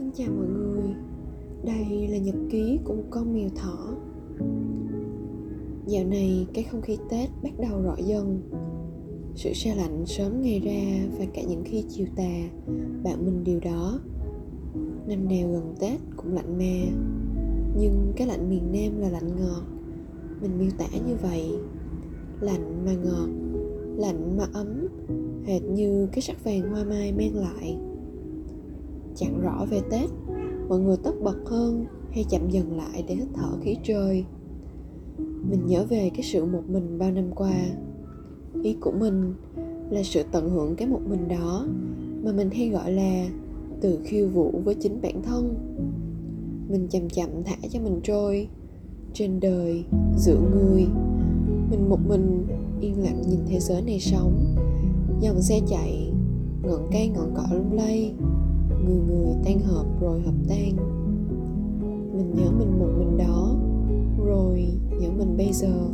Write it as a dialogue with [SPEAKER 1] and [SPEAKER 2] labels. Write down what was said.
[SPEAKER 1] Xin chào mọi người. Đây là nhật ký của một con mèo thỏ. Dạo này cái không khí Tết bắt đầu rõ dần. Sự xe lạnh sớm ngày ra và cả những khi chiều tà, Bạn mình điều đó. Năm nào gần Tết cũng lạnh mà. Nhưng cái lạnh miền Nam là lạnh ngọt. Mình miêu tả như vậy. Lạnh mà ngọt, Lạnh mà ấm, Hệt như cái sắc vàng hoa mai mang lại chẳng rõ về tết. Mọi người tất bật hơn hay chậm dần lại để hít thở khí trời. Mình nhớ về cái sự một mình bao năm qua. Ý của mình là sự tận hưởng cái một mình đó mà mình hay gọi là từ khiêu vũ với chính bản thân. Mình chậm chậm thả cho mình trôi. Trên đời, giữa người, mình một mình yên lặng nhìn thế giới này sống. Dòng xe chạy, ngọn cây ngọn cỏ lung lay người người tan hợp rồi hợp tan. Mình nhớ mình một mình đó. Rồi nhớ mình bây giờ.